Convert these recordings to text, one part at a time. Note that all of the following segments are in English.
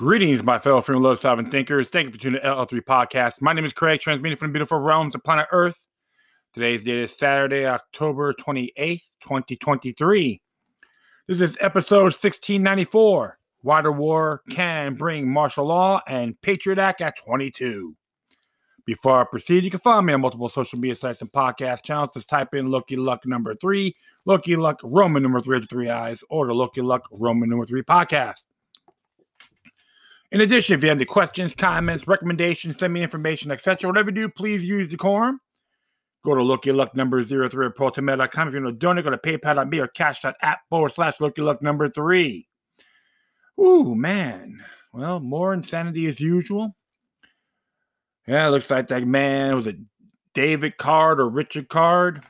Greetings, my fellow freedom love sovereign thinkers. Thank you for tuning to LL3 Podcast. My name is Craig, transmitting from the beautiful realms of planet Earth. Today's date is Saturday, October 28th, 2023. This is episode 1694. Why the war can bring martial law and Patriot Act at 22. Before I proceed, you can find me on multiple social media sites and podcast channels. Just type in Loki Luck number three, Loki Luck Roman number three, three eyes, or the Loki Luck Roman number three podcast. In addition, if you have any questions, comments, recommendations, send me information, etc., whatever you do, please use the decorum. Go to Loki Luck number 03 at protonmail.com. If you want to donate, go to paypal.me or cash.app forward slash Loki Luck number three. Ooh, man. Well, more insanity as usual. Yeah, looks like that man was it David Card or Richard Card,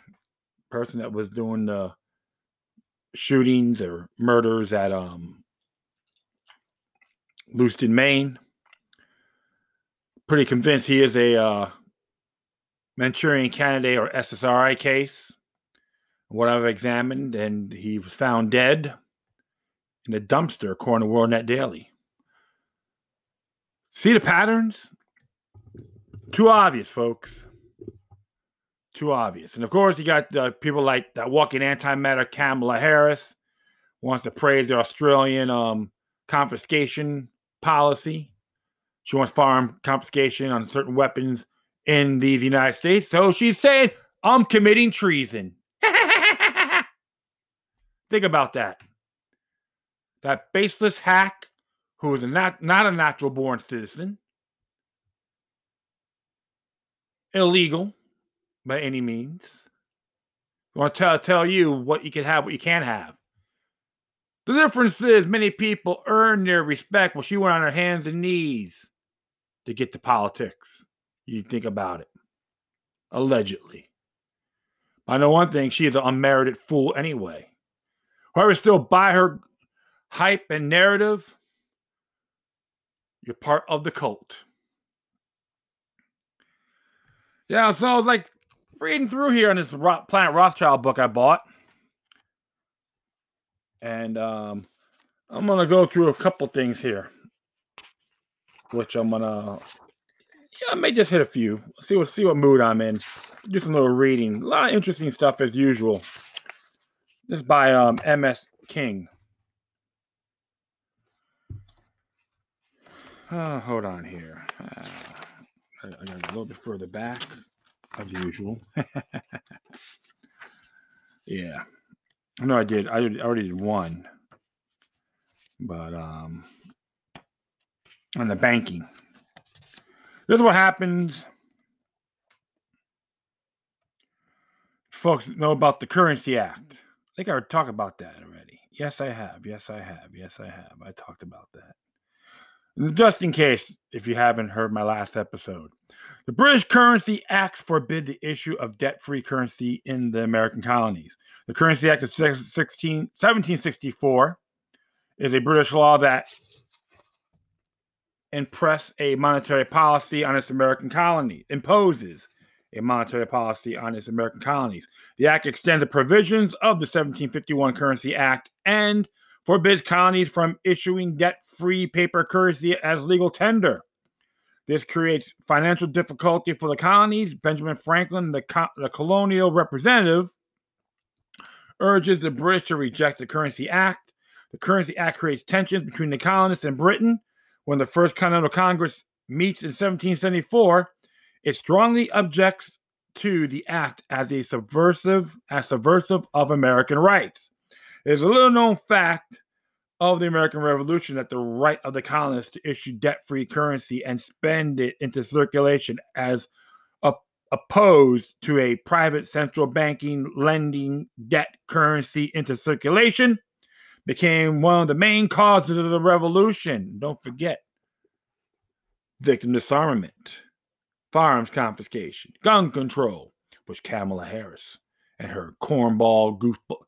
person that was doing the shootings or murders at um Lewiston, Maine. Pretty convinced he is a uh, Manchurian candidate or SSRI case. What I've examined, and he was found dead in a dumpster, according to WorldNet Daily. See the patterns? Too obvious, folks. Too obvious. And of course, you got uh, people like that walking antimatter Kamala Harris wants to praise the Australian um, confiscation policy. She wants firearm confiscation on certain weapons in these United States. So she's saying, I'm committing treason. Think about that. That baseless hack who is not, not a natural born citizen, illegal by any means. I want to tell, tell you what you can have, what you can't have. The difference is many people earn their respect while she went on her hands and knees to get to politics. You think about it. Allegedly. I know one thing, she is an unmerited fool anyway. Whoever still buy her hype and narrative, you're part of the cult. Yeah, so I was like reading through here on this Planet Rothschild book I bought. And um, I'm going to go through a couple things here, which I'm going to, yeah, I may just hit a few. See what, see what mood I'm in. Do some little reading. A lot of interesting stuff as usual. This by um, M.S. King. Uh, hold on here. Uh, I, got a little bit further back, as usual. yeah. No, I did. I, already did one, but um, on the banking. This is what happens. Folks know about the Currency Act. I think I talked about that already. Yes, I have. Yes, I have. Yes, I have. I talked about that. Just in case, if you haven't heard my last episode, the British Currency Acts forbid the issue of debt free currency in the American colonies. The Currency Act of 16, 1764 is a British law that impress a monetary policy on its American colony, imposes a monetary policy on its American colonies. The act extends the provisions of the 1751 Currency Act and forbids colonies from issuing debt free paper currency as legal tender. This creates financial difficulty for the colonies. Benjamin Franklin, the, co- the colonial representative, urges the British to reject the Currency Act. The Currency Act creates tensions between the colonists and Britain. When the First Continental Congress meets in 1774, it strongly objects to the act as a subversive, as subversive of American rights. There's a little known fact of the American Revolution that the right of the colonists to issue debt free currency and spend it into circulation as opposed to a private central banking lending debt currency into circulation became one of the main causes of the revolution. Don't forget victim disarmament, firearms confiscation, gun control, which Kamala Harris and her cornball goofball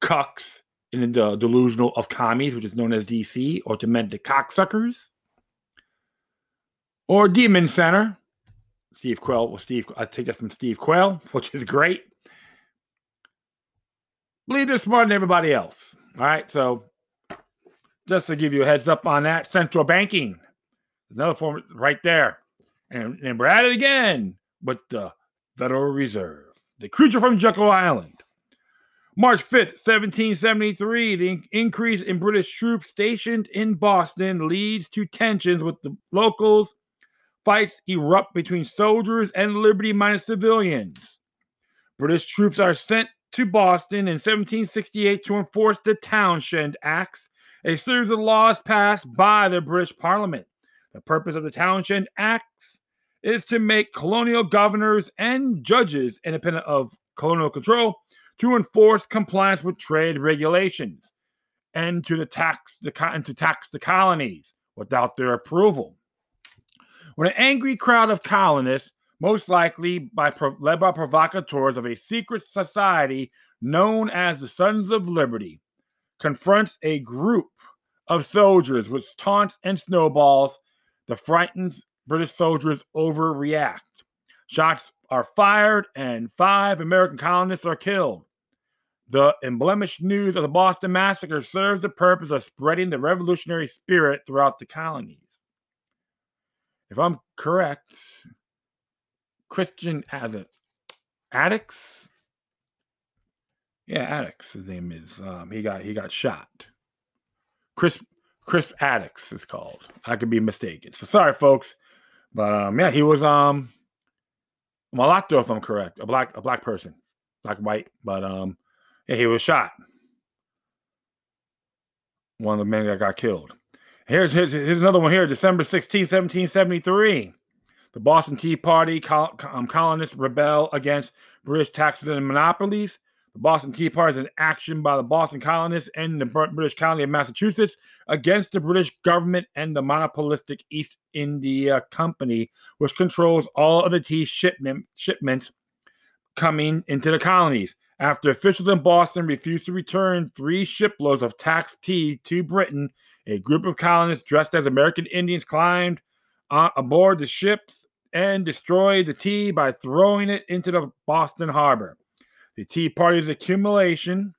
cucks in the delusional of commies, which is known as DC, or demented cocksuckers, or Demon Center. Steve Quayle, Well, Steve, I take that from Steve Quayle, which is great. Believe they're smarter than everybody else. All right, so just to give you a heads up on that, central banking, another form right there. And, and we're at it again with the Federal Reserve, the creature from Jekyll Island. March 5th, 1773, the increase in British troops stationed in Boston leads to tensions with the locals. Fights erupt between soldiers and liberty minded civilians. British troops are sent to Boston in 1768 to enforce the Townshend Acts, a series of laws passed by the British Parliament. The purpose of the Townshend Acts is to make colonial governors and judges independent of colonial control to enforce compliance with trade regulations and to the tax the and to tax the colonies without their approval. When an angry crowd of colonists, most likely by led by provocateurs of a secret society known as the Sons of Liberty, confronts a group of soldiers with taunts and snowballs, the frightened British soldiers overreact. Shots are fired, and five American colonists are killed. The emblemished news of the Boston Massacre serves the purpose of spreading the revolutionary spirit throughout the colonies. If I'm correct, Christian as it Attucks? Yeah, Attucks, his name is. Um, he got he got shot. Chris Chris Attucks is called. I could be mistaken. So sorry, folks. But um, yeah, he was um mulatto, if I'm correct, a black a black person, black white. But um, yeah, he was shot. One of the men that got killed. Here's, here's, here's another one here December 16, 1773. The Boston Tea Party col- um, colonists rebel against British taxes and monopolies. The Boston Tea Party is an action by the Boston colonists and the British colony of Massachusetts against the British government and the monopolistic East India Company, which controls all of the tea shipment, shipments coming into the colonies. After officials in Boston refused to return three shiploads of taxed tea to Britain, a group of colonists dressed as American Indians climbed uh, aboard the ships and destroyed the tea by throwing it into the Boston harbor. The Tea Party's accumulation,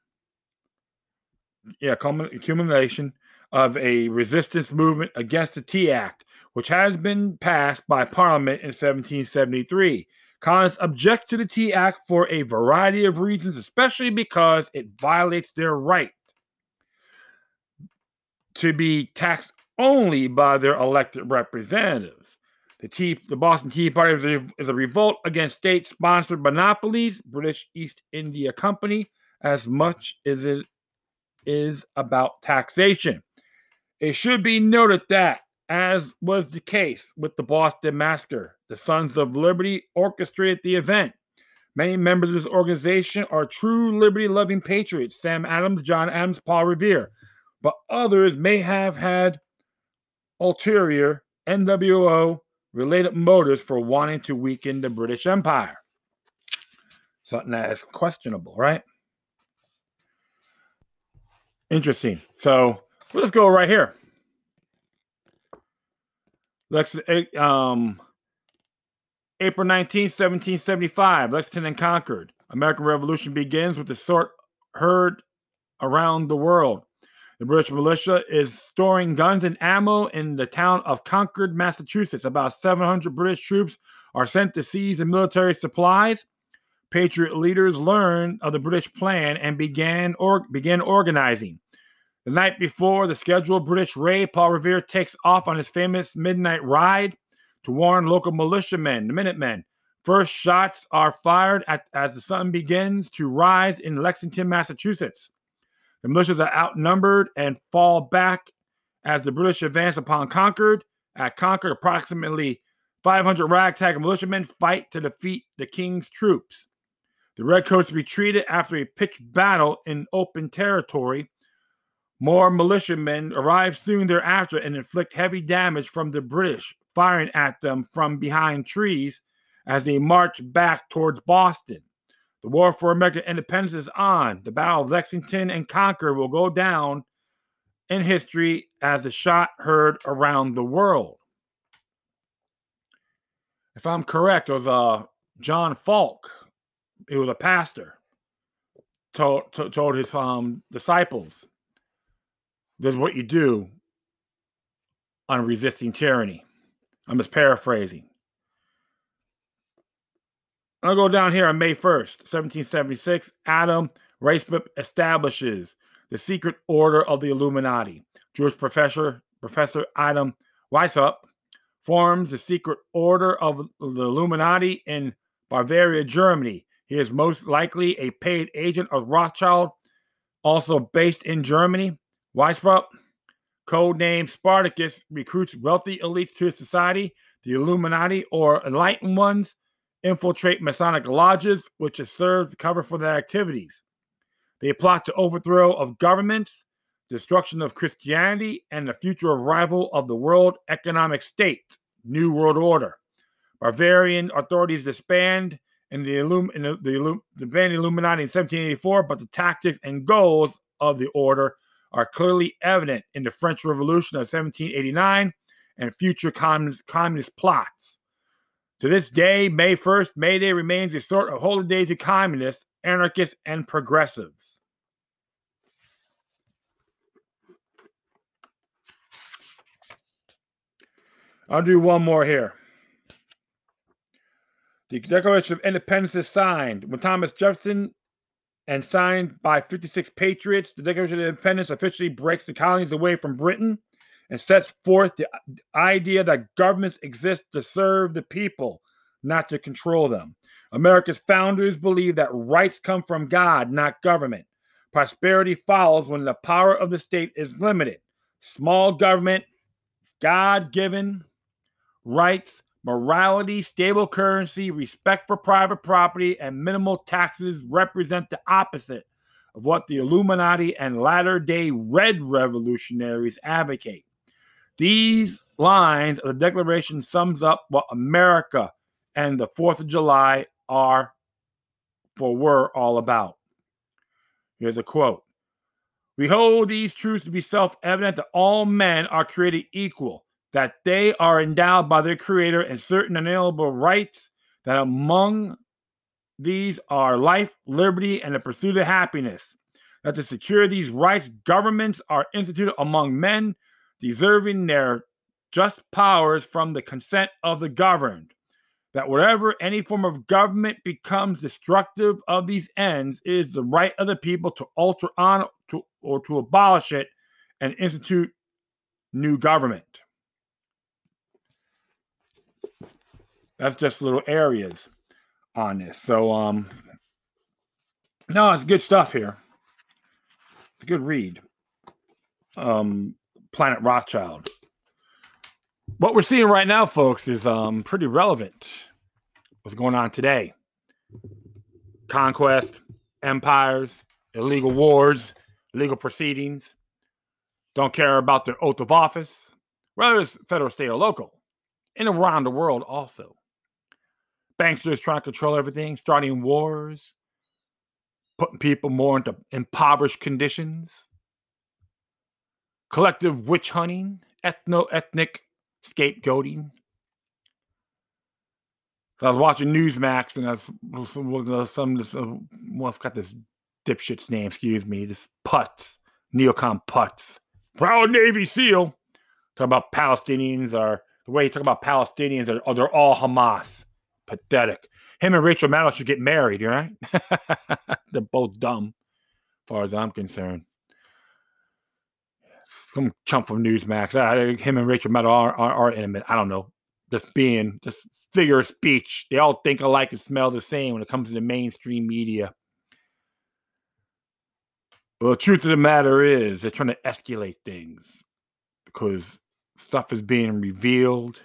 yeah, accumulation of a resistance movement against the Tea Act, which has been passed by Parliament in 1773. Colonists object to the Tea Act for a variety of reasons, especially because it violates their right to be taxed only by their elected representatives. The, tea, the Boston Tea Party is a, is a revolt against state sponsored monopolies, British East India Company, as much as it is about taxation. It should be noted that as was the case with the Boston Massacre. The Sons of Liberty orchestrated the event. Many members of this organization are true liberty loving patriots Sam Adams, John Adams, Paul Revere. But others may have had ulterior NWO related motives for wanting to weaken the British Empire. Something that is questionable, right? Interesting. So let's go right here. Lex, eh, um, April 19, 1775, Lexington and Concord. American Revolution begins with the sort heard around the world. The British militia is storing guns and ammo in the town of Concord, Massachusetts. About 700 British troops are sent to seize the military supplies. Patriot leaders learn of the British plan and began or began organizing. The night before the scheduled British raid, Paul Revere takes off on his famous midnight ride to warn local militiamen, the Minutemen. First shots are fired at, as the sun begins to rise in Lexington, Massachusetts. The militias are outnumbered and fall back as the British advance upon Concord. At Concord, approximately 500 ragtag militiamen fight to defeat the king's troops. The Redcoats retreated after a pitched battle in open territory more militiamen arrive soon thereafter and inflict heavy damage from the British, firing at them from behind trees as they march back towards Boston. The war for American independence is on. The Battle of Lexington and Concord will go down in history as a shot heard around the world. If I'm correct, it was uh, John Falk. He was a pastor. Told, told his um, disciples This is what you do on resisting tyranny. I'm just paraphrasing. I'll go down here on May 1st, 1776. Adam Weishaupt establishes the secret order of the Illuminati. Jewish professor Professor Adam Weishaupt forms the secret order of the Illuminati in Bavaria, Germany. He is most likely a paid agent of Rothschild, also based in Germany. Weishaupt, codenamed Spartacus, recruits wealthy elites to his society. The Illuminati, or enlightened ones, infiltrate Masonic lodges, which has served cover for their activities. They plot to overthrow of governments, destruction of Christianity, and the future arrival of the World Economic State, New World Order. Bavarian authorities disband in the, Illum- the, the, the Illuminati in 1784, but the tactics and goals of the order are clearly evident in the French Revolution of 1789 and future communist, communist plots. To this day, May 1st, May Day remains a sort of holy day to communists, anarchists, and progressives. I'll do one more here. The Declaration of Independence is signed when Thomas Jefferson and signed by 56 patriots. The Declaration of Independence officially breaks the colonies away from Britain and sets forth the idea that governments exist to serve the people, not to control them. America's founders believed that rights come from God, not government. Prosperity follows when the power of the state is limited. Small government, God given rights, morality, stable currency, respect for private property, and minimal taxes represent the opposite of what the Illuminati and latter day Red Revolutionaries advocate. These lines of the Declaration sums up what America and the 4th of July are for were all about. Here's a quote. We hold these truths to be self evident that all men are created equal, that they are endowed by their Creator in certain inalienable rights, that among these are life, liberty, and the pursuit of happiness, that to secure these rights, governments are instituted among men deserving their just powers from the consent of the governed. That whatever any form of government becomes destructive of these ends is the right of the people to alter on to, or to abolish it and institute new government. That's just little areas on this. So um no, it's good stuff here. It's a good read. Um Planet Rothschild. What we're seeing right now, folks, is um, pretty relevant. What's going on today? Conquest, empires, illegal wars, legal proceedings. Don't care about their oath of office, whether it's federal, state, or local, and around the world also. Banksters trying to control everything, starting wars, putting people more into impoverished conditions collective witch hunting, ethno ethnic scapegoating. So I was watching Newsmax and I was some this uh, well, I this dipshit's name, excuse me, this Putz, Neocon Putz. Proud Navy SEAL. Talking about Palestinians are the way he's talking about Palestinians are oh, they're all Hamas. Pathetic. Him and Rachel Maddow should get married, you right? they're both dumb, as far as I'm concerned some chump from Newsmax. Uh, him and Rachel Maddow are, are, are intimate. I don't know. Just being, just figure of speech. They all think alike and smell the same when it comes to the mainstream media. Well, the truth of the matter is, they're trying to escalate things because stuff is being revealed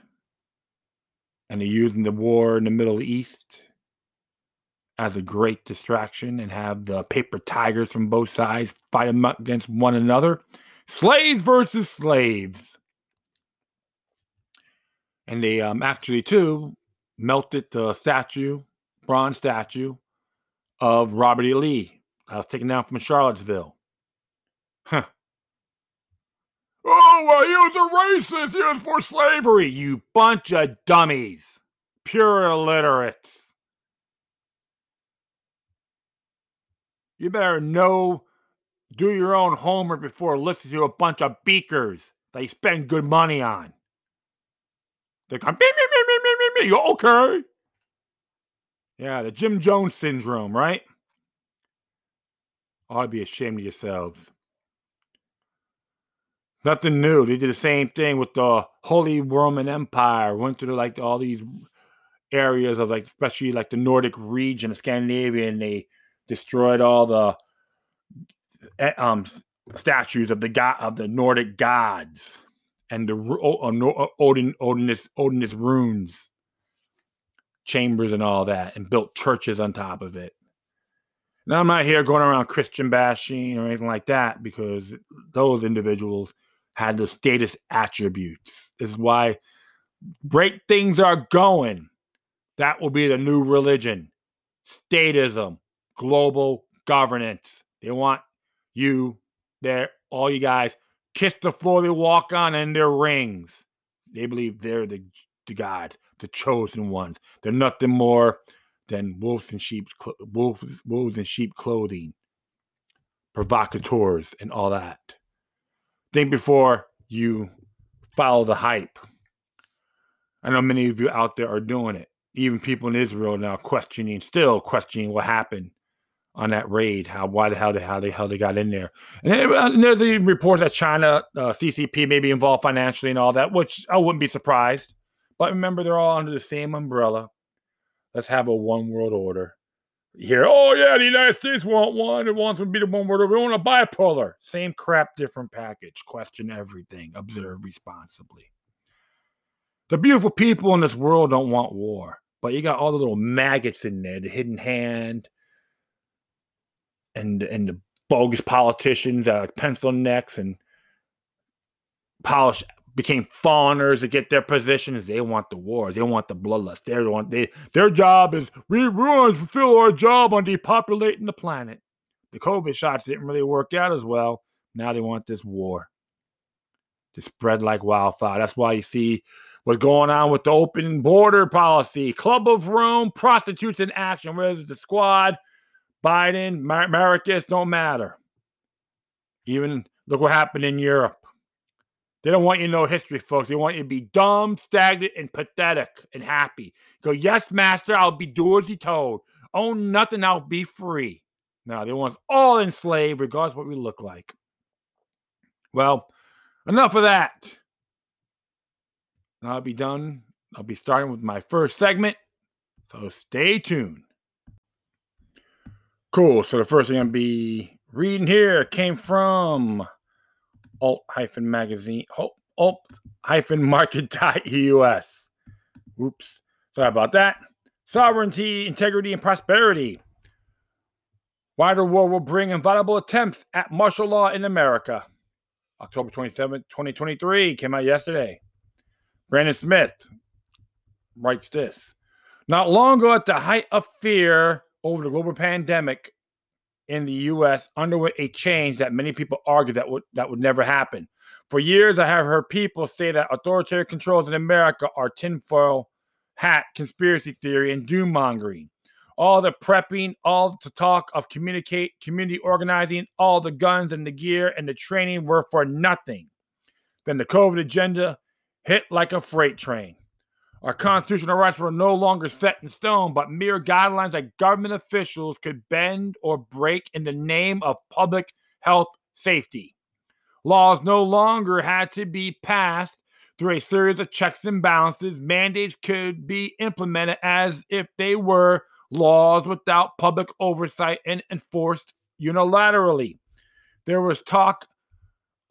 and they're using the war in the Middle East as a great distraction and have the paper tigers from both sides fight against one another slaves versus slaves. And they um, actually, too, melted the statue, bronze statue of Robert E. Lee. I was taken down from Charlottesville. Huh. Oh, he was a racist. He was for slavery. You bunch of dummies. Pure illiterates. You better know do your own homework before listening to a bunch of beakers that you spend good money on. They come, me, me, me, me, me, me. You okay? Yeah, the Jim Jones syndrome, right? Ought to be ashamed of yourselves. Nothing new. They did the same thing with the Holy Roman Empire. Went through like all these areas of like, especially like the Nordic region of Scandinavia, and they destroyed all the eh, um statues of the god of the Nordic gods and the uh, Odin Odinist Odinist runes chambers and all that and built churches on top of it. Now I'm not here going around Christian bashing or anything like that because those individuals had those status attributes. This is why great things are going. That will be the new religion. Statism, global governance. They want you there, all you guys, kiss the floor they walk on in their rings. They believe they're the, the gods, the chosen ones. They're nothing more than wolves and sheep, wolves, wolves and sheep clothing, provocateurs, and all that. Think before you follow the hype. I know many of you out there are doing it. Even people in Israel now questioning, still questioning what happened on that raid. How why the hell they how the hell they got in there? And, then, and there's even reports that China uh, CCP may be involved financially and all that, which I wouldn't be surprised. But remember, they're all under the same umbrella. Let's have a one world order. Hear, oh yeah, the United States want one. It wants to be the one order. We want a bipolar. Same crap, different package. Question everything. Observe responsibly. The beautiful people in this world don't want war, but you got all the little maggots in there, the hidden hand, and and the bogus politicians, uh, pencil necks, and polish became fawners to get their positions. They want the wars. They want the bloodlust. They want they their job is we, to fulfill our job on depopulating the planet. The COVID shots didn't really work out as well. Now they want this war to spread like wildfire. That's why you see what's going on with the open border policy. Club of Rome, prostitutes in action. Where's the squad? Biden, Mar- Marcus, don't matter. Even look what happened in Europe. They don't want you to know history, folks. They want you to be dumb, stagnant, and pathetic and happy. Go, yes, master, I'll be do as he told. Own nothing, I'll be free. Now they want us all enslaved, regardless of what we look like. Well, enough of that. I'll be done. I'll be starting with my first segment. So stay tuned. Cool. So the first thing I'm be reading here came from alt-magazine alt-market.us. Oops. Sorry about that. Sovereignty, integrity, and prosperity. Wider war will bring inviolable attempts at martial law in America. October 27, 2023 came out yesterday. Brandon Smith writes this. Not long ago, at the height of fear over the global pandemic, in the U.S. underwent a change that many people argue that would that would never happen. For years, I have heard people say that authoritarian controls in America are tinfoil hat conspiracy theory and doom mongering. All the prepping, all the talk of communicate, community organizing, all the guns and the gear and the training were for nothing. Then the COVID agenda hit like a freight train. Our constitutional rights were no longer set in stone, but mere guidelines that government officials could bend or break in the name of public health safety. Laws no longer had to be passed through a series of checks and balances. Mandates could be implemented as if they were laws without public oversight and enforced unilaterally. There was talk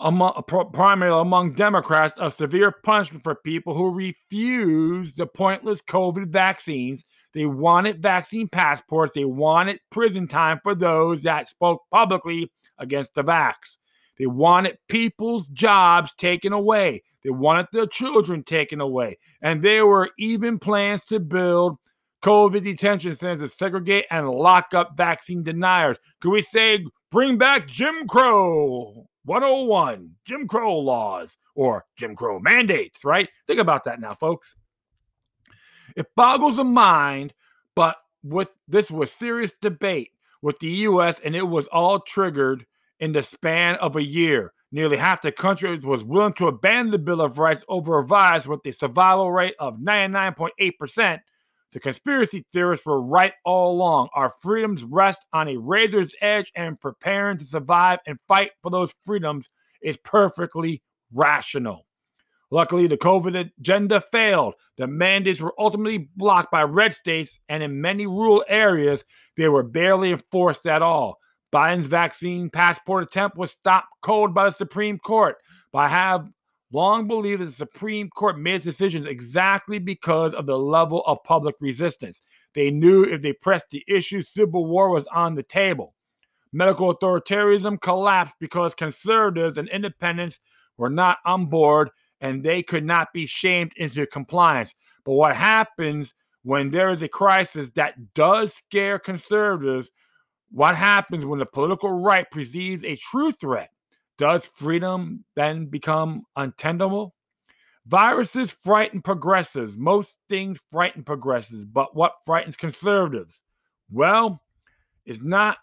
among, primarily among Democrats of severe punishment for people who refused the pointless COVID vaccines. They wanted vaccine passports. They wanted prison time for those that spoke publicly against the vax. They wanted people's jobs taken away. They wanted their children taken away. And there were even plans to build COVID detention centers to segregate and lock up vaccine deniers. Could we say bring back Jim Crow? 101 Jim Crow laws or Jim Crow mandates, right? Think about that now, folks. It boggles the mind, but with this was serious debate with the US and it was all triggered in the span of a year. Nearly half the country was willing to abandon the Bill of Rights over rise with a survival rate of 99.8%. The conspiracy theorists were right all along. Our freedoms rest on a razor's edge, and preparing to survive and fight for those freedoms is perfectly rational. Luckily, the COVID agenda failed. The mandates were ultimately blocked by red states, and in many rural areas, they were barely enforced at all. Biden's vaccine passport attempt was stopped cold by the Supreme Court. By have long believed that the Supreme Court made its decisions exactly because of the level of public resistance. They knew if they pressed the issue, civil war was on the table. Medical authoritarianism collapsed because conservatives and independents were not on board and they could not be shamed into compliance. But what happens when there is a crisis that does scare conservatives? What happens when the political right perceives a true threat? Does freedom then become untenable? Viruses frighten progressives. Most things frighten progressives, but what frightens conservatives? Well, it's not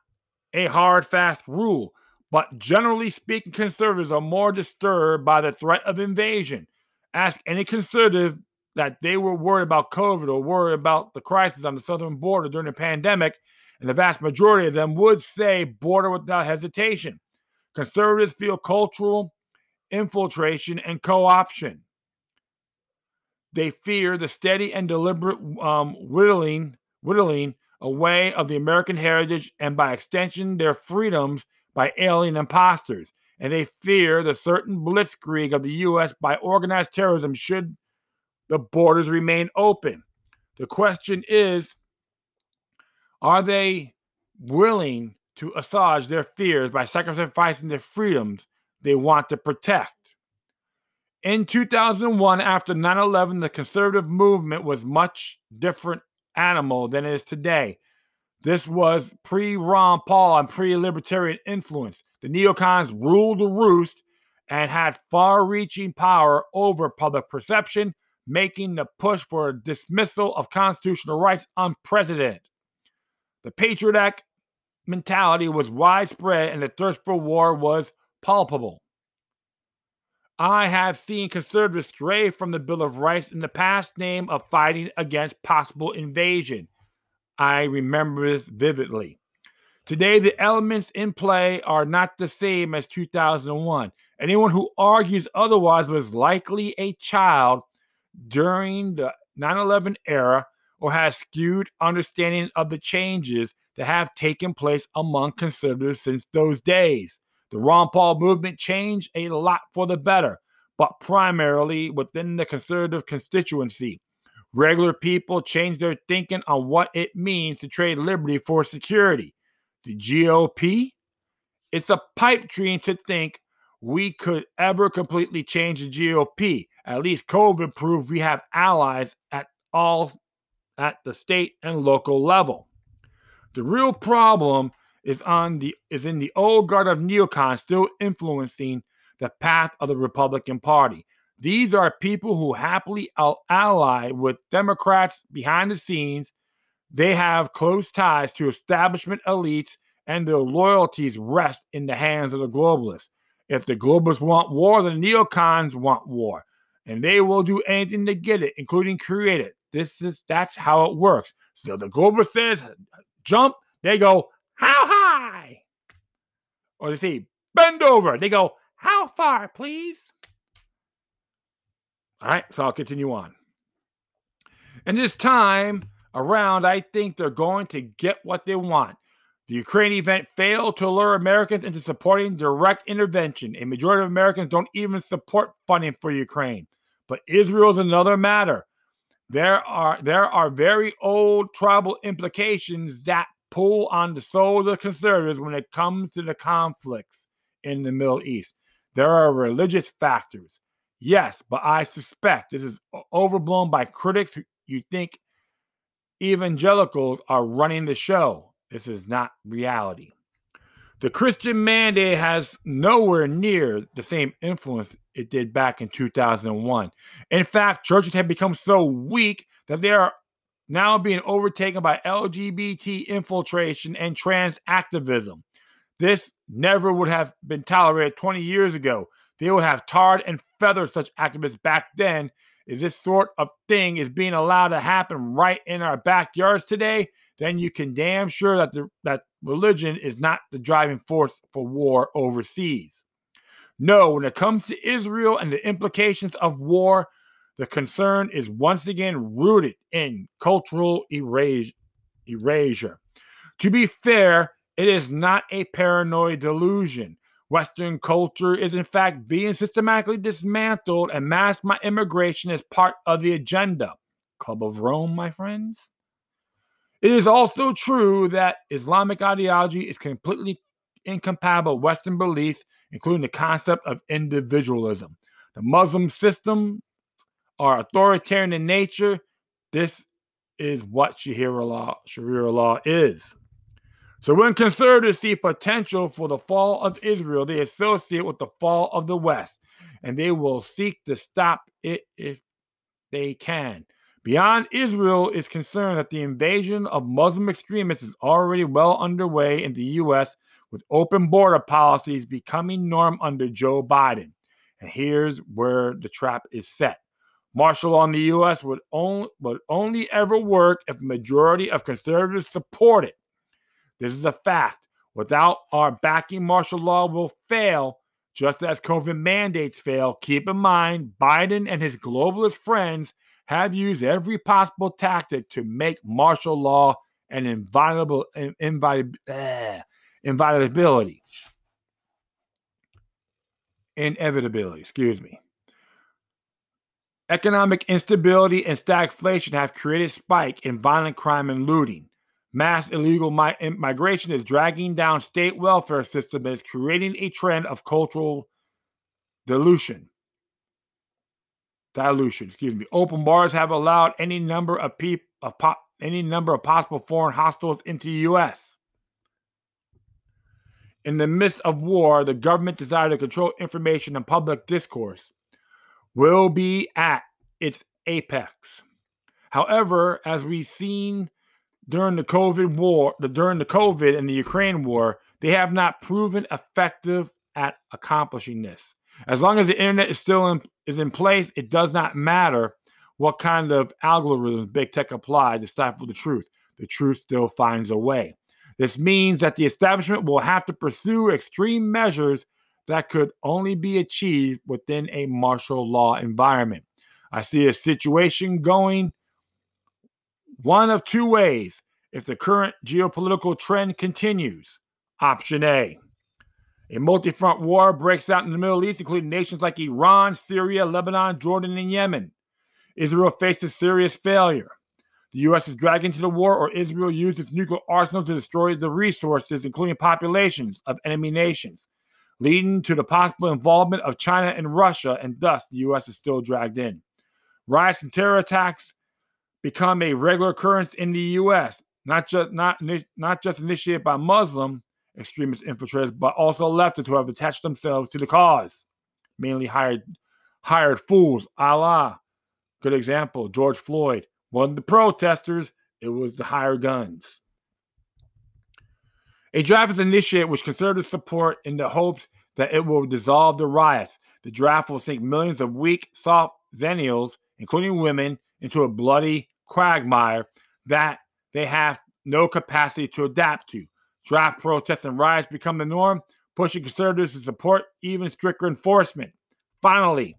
a hard, fast rule, but generally speaking, conservatives are more disturbed by the threat of invasion. Ask any conservative that they were worried about COVID or worried about the crisis on the southern border during the pandemic, and the vast majority of them would say border without hesitation. Conservatives feel cultural infiltration and co option. They fear the steady and deliberate um, whittling, whittling away of the American heritage and, by extension, their freedoms by alien imposters. And they fear the certain blitzkrieg of the U.S. by organized terrorism should the borders remain open. The question is are they willing to assuage their fears by sacrificing the freedoms they want to protect. In 2001, after 9 11, the conservative movement was much different animal than it is today. This was pre Ron Paul and pre libertarian influence. The neocons ruled the roost and had far reaching power over public perception, making the push for dismissal of constitutional rights unprecedented. The Patriot Act mentality was widespread and the thirst for war was palpable. I have seen conservatives stray from the Bill of Rights in the past name of fighting against possible invasion. I remember this vividly. Today, the elements in play are not the same as 2001. Anyone who argues otherwise was likely a child during the 9 11 era or has skewed understanding of the changes that have taken place among conservatives since those days. The Ron Paul movement changed a lot for the better, but primarily within the conservative constituency. Regular people changed their thinking on what it means to trade liberty for security. The GOP, it's a pipe dream to think we could ever completely change the GOP. At least COVID proved we have allies at all at the state and local level. The real problem is on the is in the old guard of neocons still influencing the path of the Republican Party. These are people who happily ally with Democrats behind the scenes. They have close ties to establishment elites, and their loyalties rest in the hands of the globalists. If the globalists want war, the neocons want war, and they will do anything to get it, including create it. This is that's how it works. So the globalist says jump, they go, how high? Or they say, bend over. They go, how far, please? All right, so I'll continue on. And this time around, I think they're going to get what they want. The Ukraine event failed to lure Americans into supporting direct intervention. A majority of Americans don't even support funding for Ukraine. But Israel is another matter. There are there are very old tribal implications that pull on the soul of the conservatives when it comes to the conflicts in the Middle East. There are religious factors. Yes, but I suspect this is overblown by critics who you think evangelicals are running the show. This is not reality. The Christian mandate has nowhere near the same influence it did back in 2001. In fact, churches have become so weak that they are now being overtaken by LGBT infiltration and trans activism. This never would have been tolerated 20 years ago. They would have tarred and feathered such activists back then. If this sort of thing is being allowed to happen right in our backyards today, then you can damn sure that the, that religion is not the driving force for war overseas. No, when it comes to Israel and the implications of war, the concern is once again rooted in cultural erasure. To be fair, it is not a paranoid delusion. Western culture is, in fact, being systematically dismantled, and mass immigration is part of the agenda. Club of Rome, my friends. It is also true that Islamic ideology is completely incompatible with Western beliefs, including the concept of individualism. The Muslim system are authoritarian in nature. This is what Sharia law, Sharia law is. So when conservatives see potential for the fall of Israel, they associate with the fall of the West, and they will seek to stop it if they can. Beyond Israel is concerned that the invasion of Muslim extremists is already well underway in the U.S., with open border policies becoming norm under Joe Biden. And here's where the trap is set. Martial law in the U.S. would only, would only ever work if the majority of conservatives support it. This is a fact. Without our backing, martial law will fail, just as COVID mandates fail. Keep in mind, Biden and his globalist friends have used every possible tactic to make martial law an inviolable, inviolability. Uh, inevitability. Inevitability, excuse me. Economic instability and stagflation have created spike in violent crime and looting. Mass illegal mi- migration is dragging down state welfare system and is creating a trend of cultural dilution. Dilution, excuse me. Open bars have allowed any number of people, of po- any number of possible foreign hostiles into the U.S. In the midst of war, the government desire to control information and public discourse will be at its apex. However, as we've seen during the COVID war, during the COVID and the Ukraine war, they have not proven effective at accomplishing this. As long as the internet is still in, is in place, it does not matter what kind of algorithms big tech applies to stifle the truth. The truth still finds a way. This means that the establishment will have to pursue extreme measures that could only be achieved within a martial law environment. I see a situation going one of two ways if the current geopolitical trend continues. Option A a multi front war breaks out in the Middle East, including nations like Iran, Syria, Lebanon, Jordan, and Yemen. Israel faces serious failure. The U.S. is dragged into the war, or Israel used its nuclear arsenal to destroy the resources, including populations of enemy nations, leading to the possible involvement of China and Russia, and thus the U.S. is still dragged in. Riots and terror attacks become a regular occurrence in the U.S., not just not not just initiated by Muslim extremist infiltrators, but also leftists who have attached themselves to the cause, mainly hired hired fools. Allah, good example. George Floyd wasn't the protesters; it was the hired guns. A draft is initiated which conservatives support in the hopes that it will dissolve the riots. The draft will sink millions of weak, soft Xennials, including women, into a bloody quagmire that they have no capacity to adapt to. Draft protests and riots become the norm, pushing conservatives to support even stricter enforcement. Finally,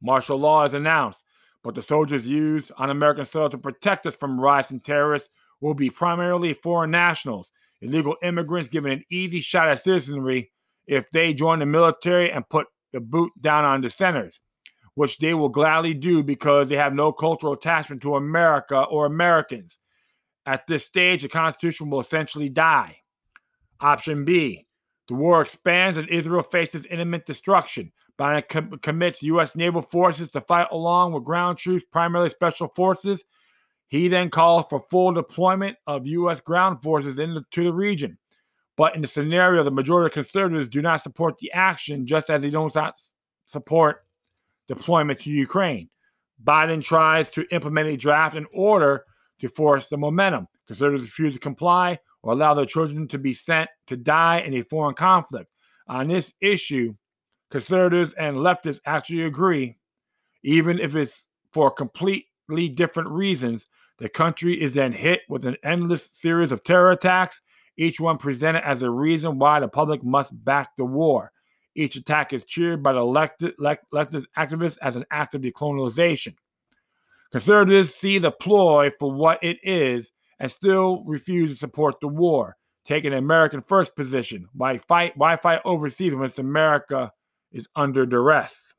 martial law is announced, but the soldiers used on American soil to protect us from riots and terrorists will be primarily foreign nationals, illegal immigrants given an easy shot at citizenry if they join the military and put the boot down on dissenters which they will gladly do because they have no cultural attachment to America or Americans. At this stage, the Constitution will essentially die. Option B the war expands and Israel faces imminent destruction. Biden com- commits U.S. naval forces to fight along with ground troops, primarily special forces. He then calls for full deployment of U.S. ground forces into the region. But in the scenario, the majority of conservatives do not support the action, just as they don't support deployment to Ukraine. Biden tries to implement a draft in order to force the momentum. Conservatives refuse to comply, or allow their children to be sent to die in a foreign conflict. On this issue, conservatives and leftists actually agree, even if it's for completely different reasons. The country is then hit with an endless series of terror attacks, each one presented as a reason why the public must back the war. Each attack is cheered by the elected, leftist activists as an act of decolonization. Conservatives see the ploy for what it is and still refuse to support the war, taking an American first position. Why fight? Why fight overseas when America is under duress?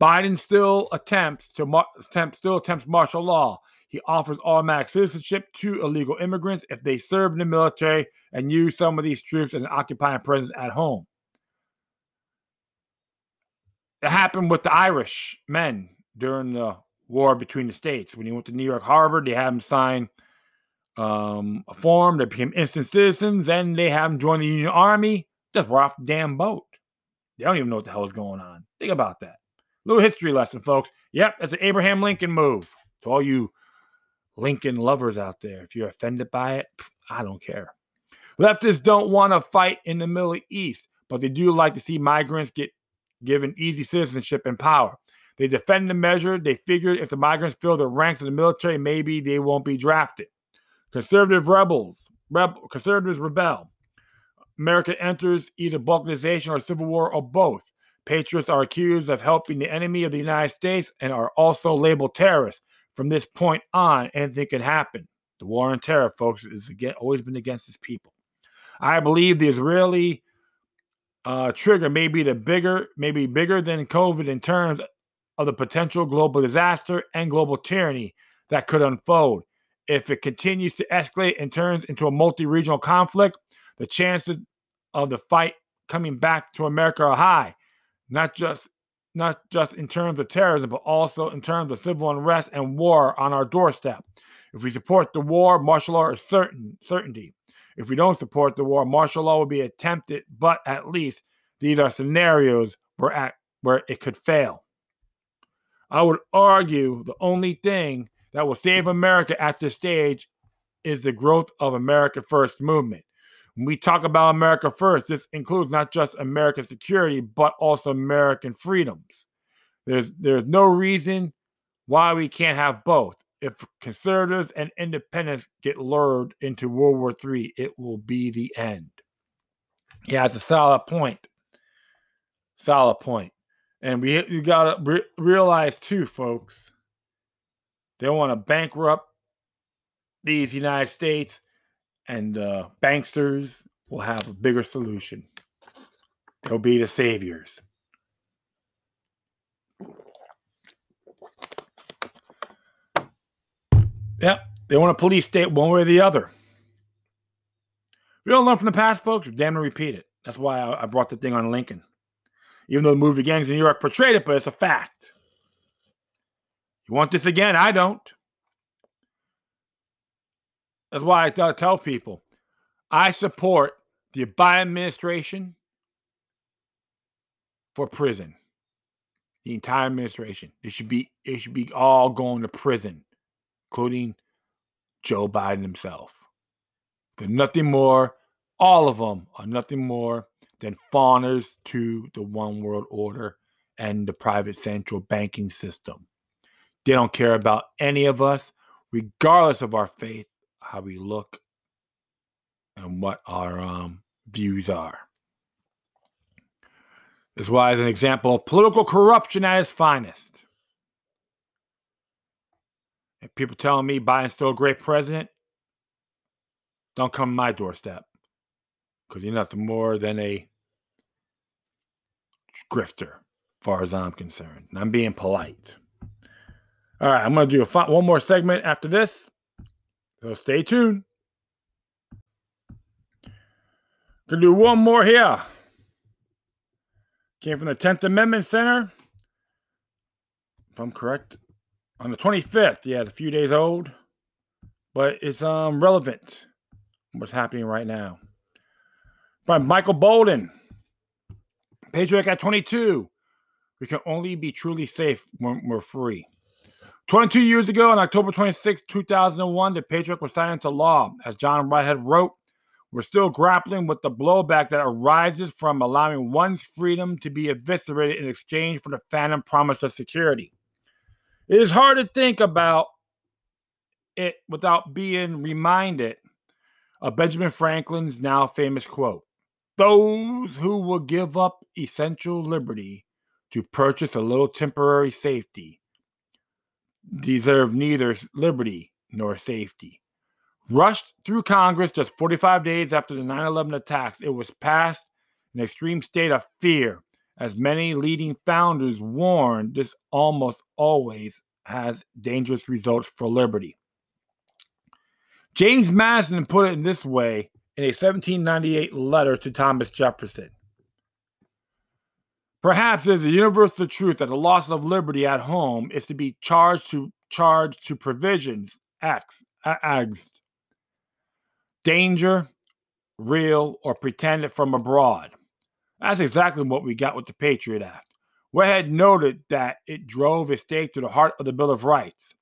Biden still attempts to attempt, still attempts martial law. He offers automatic citizenship to illegal immigrants if they serve in the military and use some of these troops as an occupying presence at home. It happened with the Irish men during the war between the states. When he went to New York Harbor, they had him sign um, a form. They became instant citizens. Then they have him join the Union Army. Just right off the damn boat. They don't even know what the hell is going on. Think about that. Little history lesson, folks. Yep, that's an Abraham Lincoln move. To all you Lincoln lovers out there, if you're offended by it, I don't care. Leftists don't want to fight in the Middle East, but they do like to see migrants get given easy citizenship and power. They defend the measure. They figured if the migrants fill the ranks of the military, maybe they won't be drafted. Conservative rebels, rebel, conservatives rebel. America enters either balkanization or civil war or both. Patriots are accused of helping the enemy of the United States and are also labeled terrorists. From this point on, anything can happen. The war on terror, folks, is again always been against its people. I believe the Israeli uh, trigger may be the bigger, maybe bigger than COVID in terms of the potential global disaster and global tyranny that could unfold. If it continues to escalate and turns into a multi regional conflict, the chances of the fight coming back to America are high, not just not just in terms of terrorism, but also in terms of civil unrest and war on our doorstep. If we support the war, martial law is certain certainty. If we don't support the war, martial law will be attempted, but at least these are scenarios where, at, where it could fail. I would argue the only thing that will save America at this stage is the growth of America First movement. When we talk about America First, this includes not just American security, but also American freedoms. There's there's no reason why we can't have both. If conservatives and independents get lured into World War III, it will be the end. Yeah, it's a solid point. Solid point. And we you got to re- realize too, folks, they want to bankrupt these United States, and uh, banksters will have a bigger solution. They'll be the saviors. Yep, they want a police state one way or the other. we don't learn from the past, folks, we're damn to repeat it. That's why I brought the thing on Lincoln even though the movie Gangs in New York portrayed it, but it's a fact. You want this again? I don't. That's why I tell people I support the Biden administration for prison. The entire administration. It should be it should be all going to prison, including Joe Biden himself. They're nothing more. All of them are nothing more than fawners to the one world order and the private central banking system. They don't care about any of us, regardless of our faith, how we look, and what our um, views are. This is why, as an example of political corruption at its finest. If people telling me Biden's still a great president, don't come to my doorstep because you're nothing more than a grifter, far as I'm concerned. And I'm being polite. All right, I'm going to do a one more segment after this. So stay tuned. Gonna do one more here. Came from the 10th Amendment Center. If I'm correct. On the 25th. Yeah, it's a few days old. But it's um relevant. What's happening right now. By Michael Boldin. Patriot at 22. We can only be truly safe when we're free. 22 years ago, on October 26, 2001, the Patriot was signed into law. As John Whitehead wrote, we're still grappling with the blowback that arises from allowing one's freedom to be eviscerated in exchange for the phantom promise of security. It is hard to think about it without being reminded of Benjamin Franklin's now famous quote Those who will give up essential liberty to purchase a little temporary safety deserve neither liberty nor safety. Rushed through Congress just 45 days after the 9 11 attacks, it was passed in an extreme state of fear, as many leading founders warned this almost always has dangerous results for liberty. James Madison put it in this way in a 1798 letter to Thomas Jefferson. Perhaps it is a universal truth that the loss of liberty at home is to be charged to charged to provisions acts, uh, X danger, real or pretended from abroad. That's exactly what we got with the Patriot Act. Whitehead noted that it drove a stake to the heart of the Bill of Rights.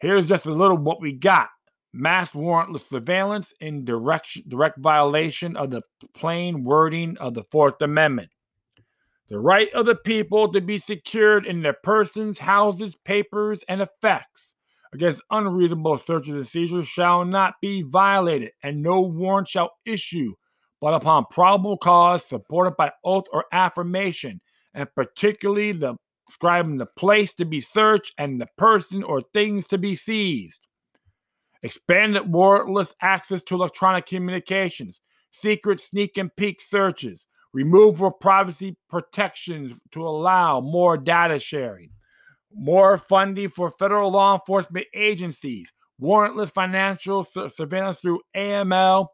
Here's just a little what we got mass warrantless surveillance in direct, direct violation of the plain wording of the Fourth Amendment. The right of the people to be secured in their persons, houses, papers, and effects against unreasonable searches and seizures shall not be violated, and no warrant shall issue but upon probable cause supported by oath or affirmation, and particularly the describing the place to be searched and the person or things to be seized. Expanded warrantless access to electronic communications, secret sneak and peek searches, removal of privacy protections to allow more data sharing, more funding for federal law enforcement agencies, warrantless financial surveillance through AML,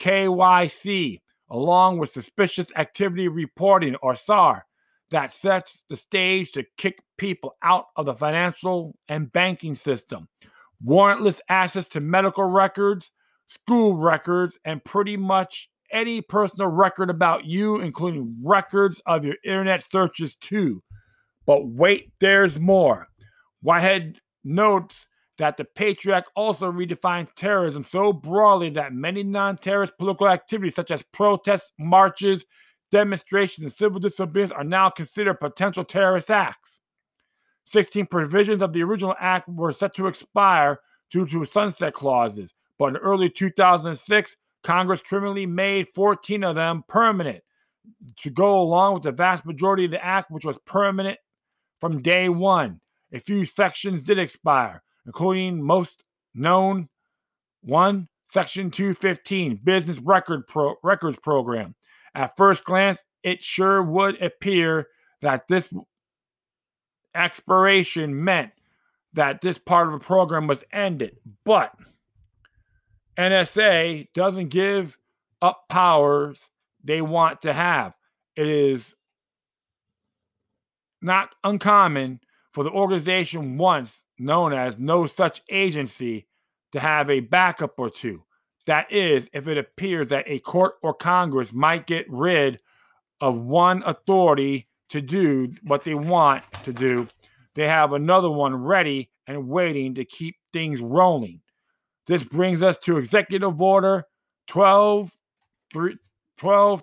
KYC, along with suspicious activity reporting or SAR that sets the stage to kick people out of the financial and banking system. Warrantless access to medical records, school records, and pretty much any personal record about you, including records of your internet searches too. But wait, there's more. Whitehead notes that the Patriot also redefined terrorism so broadly that many non terrorist political activities, such as protests, marches, demonstrations, and civil disobedience, are now considered potential terrorist acts. 16 provisions of the original act were set to expire due to sunset clauses, but in early 2006, Congress criminally made 14 of them permanent to go along with the vast majority of the act, which was permanent from day one. A few sections did expire, including most known one, Section 215, Business Record Pro- Records Program. At first glance, it sure would appear that this expiration meant that this part of the program was ended, but NSA doesn't give up powers they want to have. It is not uncommon for the organization once known as no such agency to have a backup or two. That is, if it appears that a court or Congress might get rid of one authority to do what they want to do, they have another one ready and waiting to keep things rolling. This brings us to Executive Order 12, 3, 12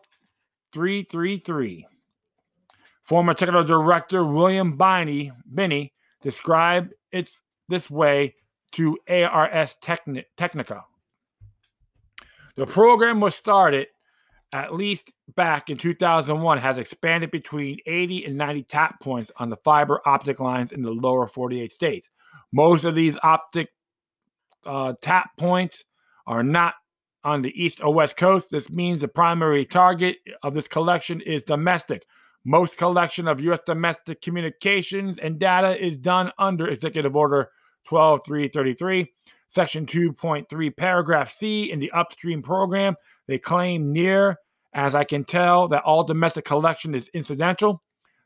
333. Former Technical Director William Binney, Binney described it this way to ARS Techni- Technica. The program was started at least back in 2001, has expanded between 80 and 90 tap points on the fiber optic lines in the lower 48 states. Most of these optic uh, tap points are not on the east or west coast. This means the primary target of this collection is domestic. Most collection of U.S. domestic communications and data is done under Executive Order 12333, Section 2.3, Paragraph C in the upstream program. They claim near, as I can tell, that all domestic collection is incidental.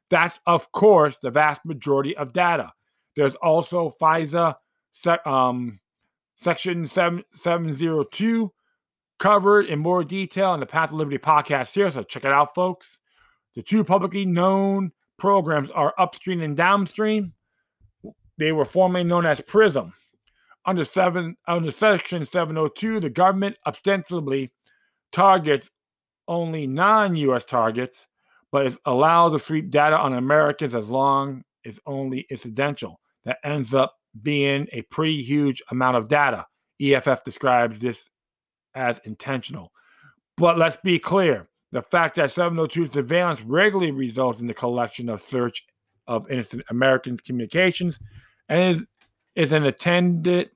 That's, of course, the vast majority of data. There's also FISA um, Section 7, 702 covered in more detail in the Path to Liberty podcast here. So check it out, folks. The two publicly known programs are upstream and downstream. they were formerly known as PRISM. Under seven under Section 702, the government ostensibly targets only non-U.S. targets, but is allowed to sweep data on Americans as long as only incidental. That ends up being a pretty huge amount of data. EFF describes this as intentional. But let's be clear the fact that 702 surveillance regularly results in the collection of search of innocent Americans' communications and is, is an attended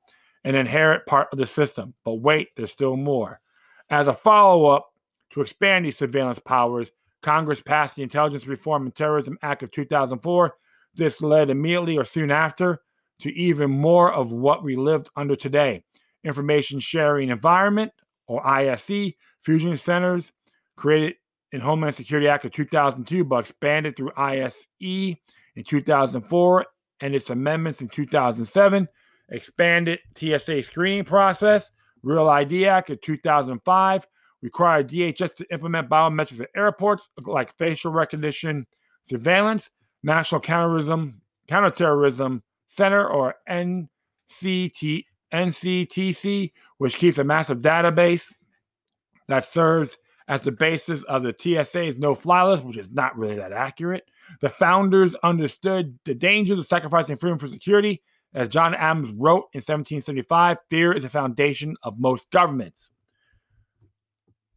and inherent part of the system. But wait, there's still more. As a follow up to expand these surveillance powers, Congress passed the Intelligence Reform and Terrorism Act of 2004. This led immediately or soon after to even more of what we lived under today information sharing environment, or ISE, fusion centers created in Homeland Security Act of 2002, but expanded through ISE in 2004 and its amendments in 2007, expanded TSA screening process, Real ID Act of 2005, required DHS to implement biometrics at airports like facial recognition surveillance, National Counterterrorism, Counterterrorism Center or NCT, NCTC, which keeps a massive database that serves as the basis of the TSA's no fly list, which is not really that accurate. The founders understood the dangers of sacrificing freedom for security. As John Adams wrote in 1775, fear is the foundation of most governments.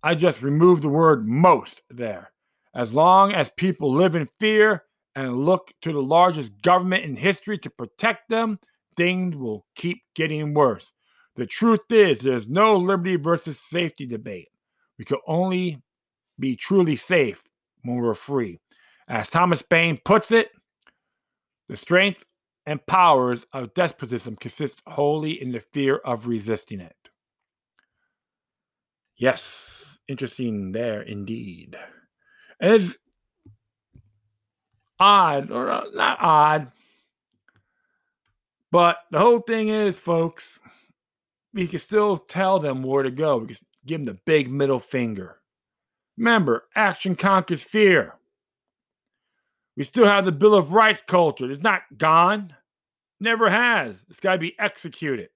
I just removed the word most there. As long as people live in fear and look to the largest government in history to protect them, things will keep getting worse. The truth is, there's no liberty versus safety debate. We can only be truly safe when we're free. As Thomas Paine puts it, the strength and powers of despotism consist wholly in the fear of resisting it. Yes, interesting there indeed. And it's odd, or uh, not odd, but the whole thing is, folks, we can still tell them where to go. We can give them the big middle finger. Remember, action conquers fear. We still have the Bill of Rights culture. It's not gone. Never has. It's got to be executed.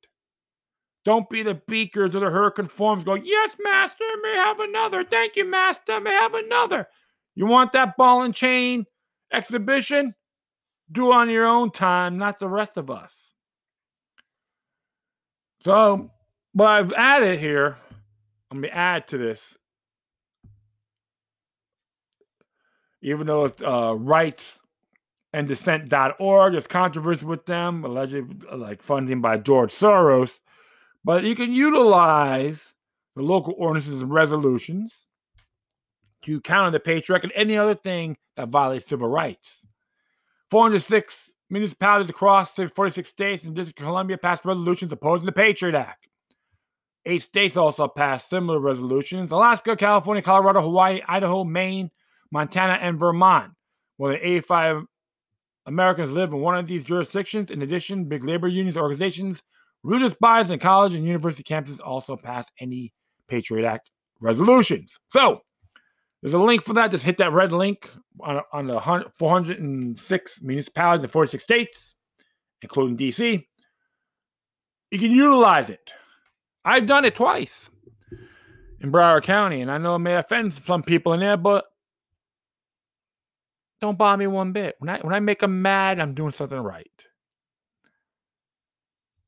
Don't be the beakers or the hurricane forms going, yes, master, may have another. Thank you, master, may have another. You want that ball and chain exhibition? Do on your own time, not the rest of us. So, what I've added here, let me add to this. Even though it's uh, rights and dissent.org, there's controversy with them, allegedly like funding by George Soros. But you can utilize the local ordinances and resolutions to counter the Patriot and any other thing that violates civil rights. 406 municipalities across 46 states and District of Columbia passed resolutions opposing the Patriot Act. Eight states also passed similar resolutions Alaska, California, Colorado, Hawaii, Idaho, Maine, Montana, and Vermont. More than 85 Americans live in one of these jurisdictions. In addition, big labor unions, organizations, religious bodies, and college and university campuses also pass any Patriot Act resolutions. So, there's a link for that. Just hit that red link on, on the 406 municipalities in 46 states, including DC. You can utilize it. I've done it twice in Broward County, and I know it may offend some people in there, but don't bother me one bit. When I when I make them mad, I'm doing something right.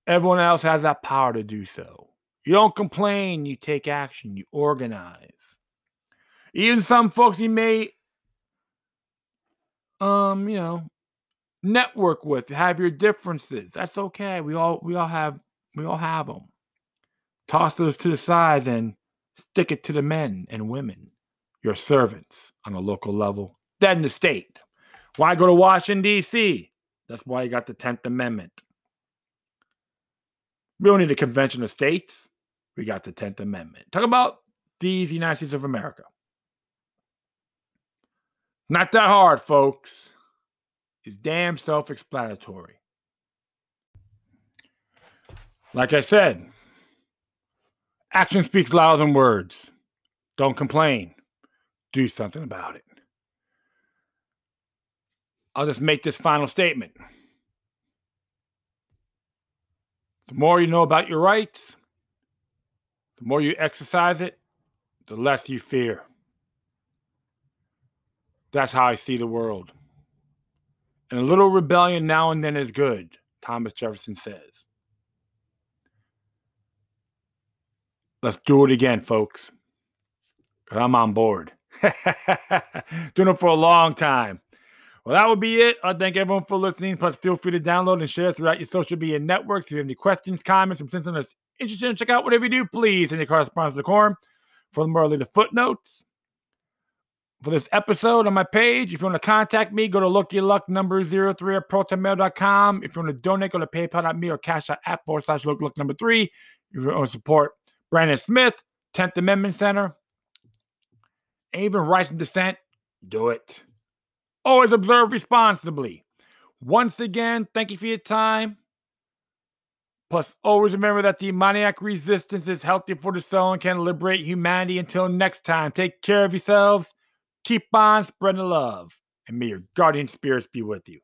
Everyone else has that power to do so. You don't complain, you take action, you organize. Even some folks you may, um, you know, network with, have your differences. That's okay. We all we all have we all have them. Toss those to the side and stick it to the men and women, your servants on a local level, then the state. Why go to Washington D.C.? That's why you got the Tenth Amendment. We don't need a convention of states. We got the Tenth Amendment. Talk about these United States of America. Not that hard, folks. It's damn self explanatory. Like I said, action speaks louder than words. Don't complain, do something about it. I'll just make this final statement. The more you know about your rights, the more you exercise it, the less you fear. That's how I see the world. And a little rebellion now and then is good, Thomas Jefferson says. Let's do it again, folks. I'm on board. Doing it for a long time. Well, that would be it. I thank everyone for listening. Plus, feel free to download and share throughout your social media networks. If you have any questions, comments, or something that's interesting, check out whatever you do, please send your correspondence to the quorum. For the more the footnotes for this episode on my page. If you want to contact me, go to Loki Luck number 03 at protonmail.com. If you want to donate, go to paypal.me or Cash App at forward slash look number three. If you want to support Brandon Smith, 10th Amendment Center, even rights and dissent, do it. Always observe responsibly. Once again, thank you for your time. Plus, always remember that the demoniac resistance is healthy for the soul and can liberate humanity. Until next time, take care of yourselves, keep on spreading love, and may your guardian spirits be with you.